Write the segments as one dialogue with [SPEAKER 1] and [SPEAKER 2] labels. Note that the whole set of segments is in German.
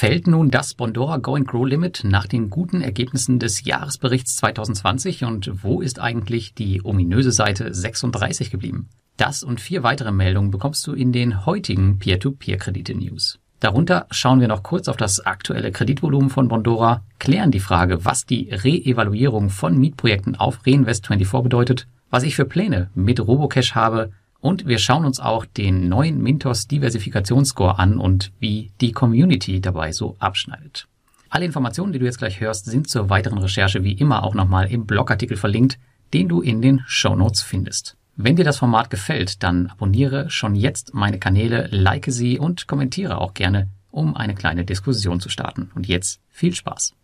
[SPEAKER 1] Fällt nun das Bondora Go and Grow Limit nach den guten Ergebnissen des Jahresberichts 2020 und wo ist eigentlich die ominöse Seite 36 geblieben? Das und vier weitere Meldungen bekommst du in den heutigen Peer-to-Peer-Kredite-News. Darunter schauen wir noch kurz auf das aktuelle Kreditvolumen von Bondora, klären die Frage, was die Re-Evaluierung von Mietprojekten auf Reinvest24 bedeutet, was ich für Pläne mit Robocash habe und wir schauen uns auch den neuen Mintos Diversifikationsscore an und wie die Community dabei so abschneidet. Alle Informationen, die du jetzt gleich hörst, sind zur weiteren Recherche wie immer auch nochmal im Blogartikel verlinkt, den du in den Show Notes findest. Wenn dir das Format gefällt, dann abonniere schon jetzt meine Kanäle, like sie und kommentiere auch gerne, um eine kleine Diskussion zu starten. Und jetzt viel Spaß.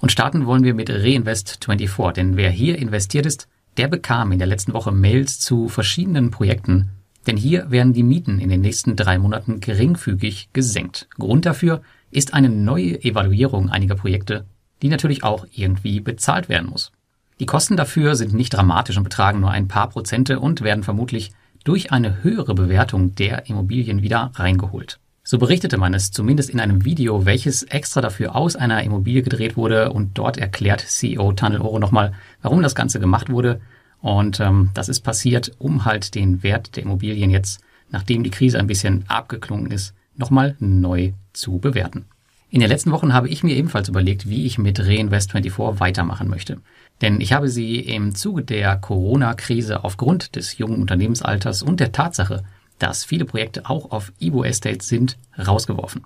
[SPEAKER 1] Und starten wollen wir mit Reinvest24, denn wer hier investiert ist, der bekam in der letzten Woche Mails zu verschiedenen Projekten, denn hier werden die Mieten in den nächsten drei Monaten geringfügig gesenkt. Grund dafür ist eine neue Evaluierung einiger Projekte, die natürlich auch irgendwie bezahlt werden muss. Die Kosten dafür sind nicht dramatisch und betragen nur ein paar Prozente und werden vermutlich durch eine höhere Bewertung der Immobilien wieder reingeholt. So berichtete man es zumindest in einem Video, welches extra dafür aus einer Immobilie gedreht wurde und dort erklärt CEO Tunnel Oro nochmal, warum das Ganze gemacht wurde. Und ähm, das ist passiert, um halt den Wert der Immobilien jetzt, nachdem die Krise ein bisschen abgeklungen ist, nochmal neu zu bewerten. In den letzten Wochen habe ich mir ebenfalls überlegt, wie ich mit Reinvest24 weitermachen möchte. Denn ich habe sie im Zuge der Corona-Krise aufgrund des jungen Unternehmensalters und der Tatsache, dass viele Projekte auch auf Ibo Estates sind, rausgeworfen.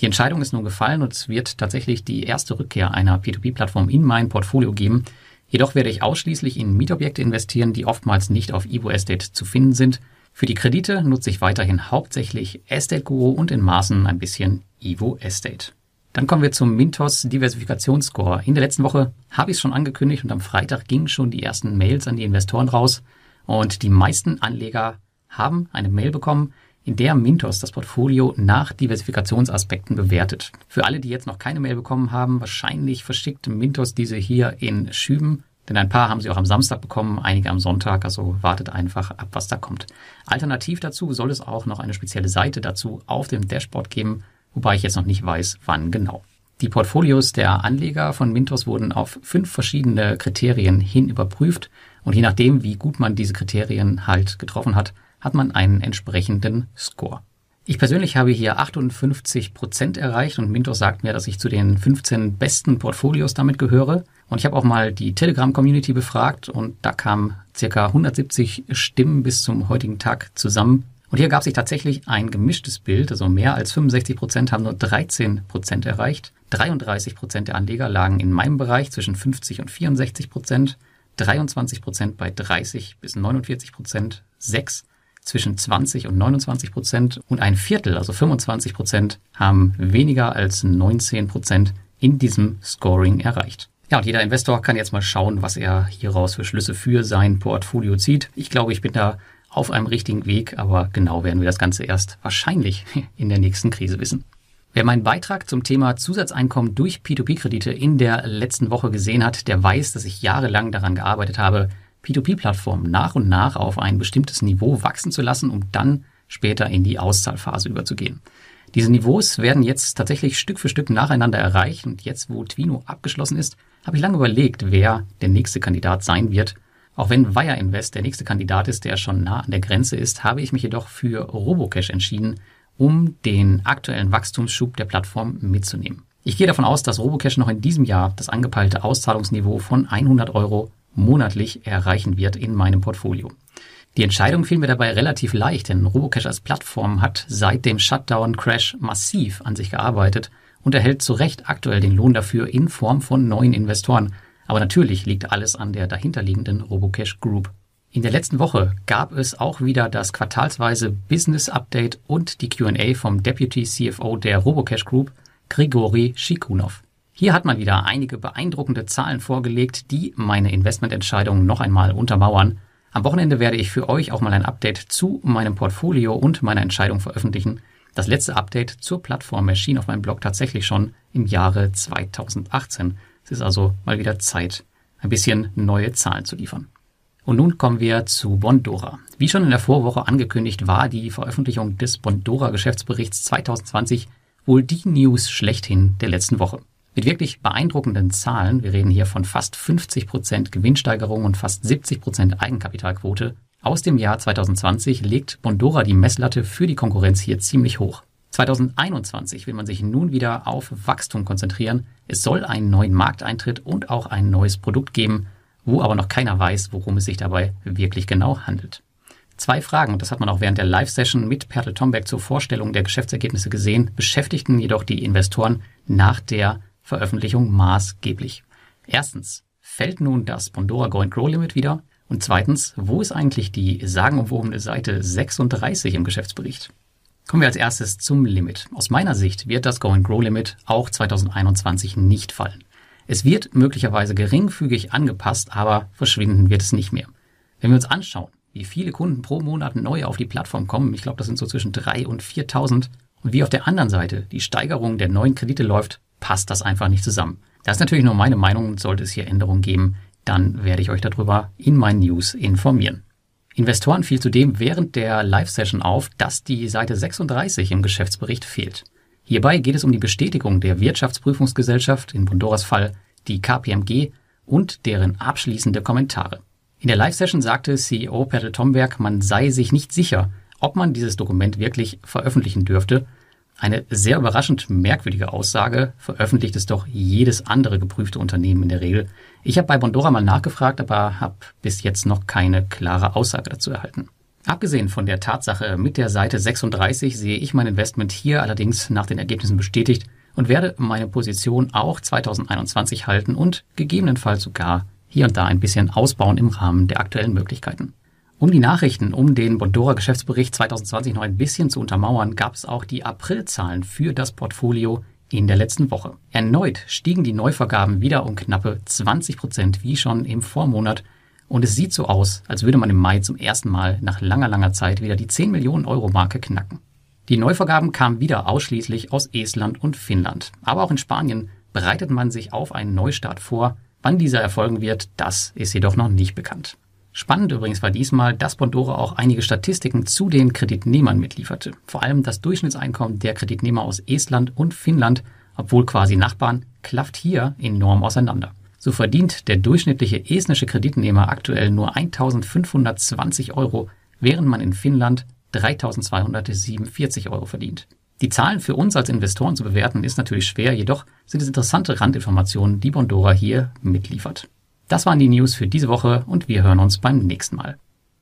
[SPEAKER 1] Die Entscheidung ist nun gefallen und es wird tatsächlich die erste Rückkehr einer P2P-Plattform in mein Portfolio geben. Jedoch werde ich ausschließlich in Mietobjekte investieren, die oftmals nicht auf Ibo Estate zu finden sind. Für die Kredite nutze ich weiterhin hauptsächlich Estate Guru und in Maßen ein bisschen Ivo Estate. Dann kommen wir zum Mintos Diversifikationsscore. In der letzten Woche habe ich es schon angekündigt und am Freitag gingen schon die ersten Mails an die Investoren raus und die meisten Anleger haben eine Mail bekommen, in der Mintos das Portfolio nach Diversifikationsaspekten bewertet. Für alle, die jetzt noch keine Mail bekommen haben, wahrscheinlich verschickt Mintos diese hier in Schüben, denn ein paar haben sie auch am Samstag bekommen, einige am Sonntag, also wartet einfach ab, was da kommt. Alternativ dazu soll es auch noch eine spezielle Seite dazu auf dem Dashboard geben, wobei ich jetzt noch nicht weiß, wann genau. Die Portfolios der Anleger von Mintos wurden auf fünf verschiedene Kriterien hin überprüft und je nachdem, wie gut man diese Kriterien halt getroffen hat, hat man einen entsprechenden Score. Ich persönlich habe hier 58 Prozent erreicht und Mintos sagt mir, dass ich zu den 15 besten Portfolios damit gehöre. Und ich habe auch mal die Telegram-Community befragt und da kamen circa 170 Stimmen bis zum heutigen Tag zusammen. Und hier gab sich tatsächlich ein gemischtes Bild, also mehr als 65 Prozent haben nur 13 Prozent erreicht. 33 Prozent der Anleger lagen in meinem Bereich zwischen 50 und 64 Prozent, 23 Prozent bei 30 bis 49 Prozent, 6 zwischen 20 und 29 Prozent und ein Viertel, also 25 Prozent, haben weniger als 19 Prozent in diesem Scoring erreicht. Ja, und jeder Investor kann jetzt mal schauen, was er hieraus für Schlüsse für sein Portfolio zieht. Ich glaube, ich bin da auf einem richtigen Weg, aber genau werden wir das Ganze erst wahrscheinlich in der nächsten Krise wissen. Wer meinen Beitrag zum Thema Zusatzeinkommen durch P2P-Kredite in der letzten Woche gesehen hat, der weiß, dass ich jahrelang daran gearbeitet habe, P2P-Plattformen nach und nach auf ein bestimmtes Niveau wachsen zu lassen, um dann später in die Auszahlphase überzugehen. Diese Niveaus werden jetzt tatsächlich Stück für Stück nacheinander erreicht und jetzt, wo Twino abgeschlossen ist, habe ich lange überlegt, wer der nächste Kandidat sein wird. Auch wenn Wire Invest der nächste Kandidat ist, der schon nah an der Grenze ist, habe ich mich jedoch für Robocash entschieden, um den aktuellen Wachstumsschub der Plattform mitzunehmen. Ich gehe davon aus, dass Robocash noch in diesem Jahr das angepeilte Auszahlungsniveau von 100 Euro monatlich erreichen wird in meinem Portfolio. Die Entscheidung fiel mir dabei relativ leicht, denn Robocash als Plattform hat seit dem Shutdown-Crash massiv an sich gearbeitet und erhält zu Recht aktuell den Lohn dafür in Form von neuen Investoren. Aber natürlich liegt alles an der dahinterliegenden Robocash Group. In der letzten Woche gab es auch wieder das quartalsweise Business Update und die Q&A vom Deputy CFO der Robocash Group, Grigori Shikunov. Hier hat man wieder einige beeindruckende Zahlen vorgelegt, die meine Investmententscheidung noch einmal untermauern. Am Wochenende werde ich für euch auch mal ein Update zu meinem Portfolio und meiner Entscheidung veröffentlichen. Das letzte Update zur Plattform erschien auf meinem Blog tatsächlich schon im Jahre 2018. Es ist also mal wieder Zeit, ein bisschen neue Zahlen zu liefern. Und nun kommen wir zu Bondora. Wie schon in der Vorwoche angekündigt, war die Veröffentlichung des Bondora Geschäftsberichts 2020 wohl die News schlechthin der letzten Woche. Mit wirklich beeindruckenden Zahlen, wir reden hier von fast 50% Gewinnsteigerung und fast 70% Eigenkapitalquote, aus dem Jahr 2020 legt Bondora die Messlatte für die Konkurrenz hier ziemlich hoch. 2021 will man sich nun wieder auf Wachstum konzentrieren. Es soll einen neuen Markteintritt und auch ein neues Produkt geben, wo aber noch keiner weiß, worum es sich dabei wirklich genau handelt. Zwei Fragen, und das hat man auch während der Live-Session mit Pertel Tombeck zur Vorstellung der Geschäftsergebnisse gesehen, beschäftigten jedoch die Investoren nach der Veröffentlichung maßgeblich. Erstens, fällt nun das Bondora Go and Grow Limit wieder? Und zweitens, wo ist eigentlich die sagenumwobene Seite 36 im Geschäftsbericht? Kommen wir als erstes zum Limit. Aus meiner Sicht wird das Go and Grow Limit auch 2021 nicht fallen. Es wird möglicherweise geringfügig angepasst, aber verschwinden wird es nicht mehr. Wenn wir uns anschauen, wie viele Kunden pro Monat neu auf die Plattform kommen, ich glaube, das sind so zwischen 3 und 4.000, und wie auf der anderen Seite die Steigerung der neuen Kredite läuft, passt das einfach nicht zusammen. Das ist natürlich nur meine Meinung sollte es hier Änderungen geben, dann werde ich euch darüber in meinen News informieren. Investoren fiel zudem während der Live-Session auf, dass die Seite 36 im Geschäftsbericht fehlt. Hierbei geht es um die Bestätigung der Wirtschaftsprüfungsgesellschaft, in Bondoras Fall die KPMG, und deren abschließende Kommentare. In der Live-Session sagte CEO Pertel Tomberg, man sei sich nicht sicher, ob man dieses Dokument wirklich veröffentlichen dürfte. Eine sehr überraschend merkwürdige Aussage, veröffentlicht es doch jedes andere geprüfte Unternehmen in der Regel. Ich habe bei Bondora mal nachgefragt, aber habe bis jetzt noch keine klare Aussage dazu erhalten. Abgesehen von der Tatsache mit der Seite 36 sehe ich mein Investment hier allerdings nach den Ergebnissen bestätigt und werde meine Position auch 2021 halten und gegebenenfalls sogar hier und da ein bisschen ausbauen im Rahmen der aktuellen Möglichkeiten. Um die Nachrichten um den Bondora Geschäftsbericht 2020 noch ein bisschen zu untermauern, gab es auch die Aprilzahlen für das Portfolio in der letzten Woche. Erneut stiegen die Neuvergaben wieder um knappe 20 Prozent wie schon im Vormonat und es sieht so aus, als würde man im Mai zum ersten Mal nach langer, langer Zeit wieder die 10 Millionen Euro Marke knacken. Die Neuvergaben kamen wieder ausschließlich aus Estland und Finnland. Aber auch in Spanien bereitet man sich auf einen Neustart vor. Wann dieser erfolgen wird, das ist jedoch noch nicht bekannt. Spannend übrigens war diesmal, dass Bondora auch einige Statistiken zu den Kreditnehmern mitlieferte. Vor allem das Durchschnittseinkommen der Kreditnehmer aus Estland und Finnland, obwohl quasi Nachbarn, klafft hier enorm auseinander. So verdient der durchschnittliche estnische Kreditnehmer aktuell nur 1520 Euro, während man in Finnland 3247 Euro verdient. Die Zahlen für uns als Investoren zu bewerten ist natürlich schwer, jedoch sind es interessante Randinformationen, die Bondora hier mitliefert. Das waren die News für diese Woche und wir hören uns beim nächsten Mal.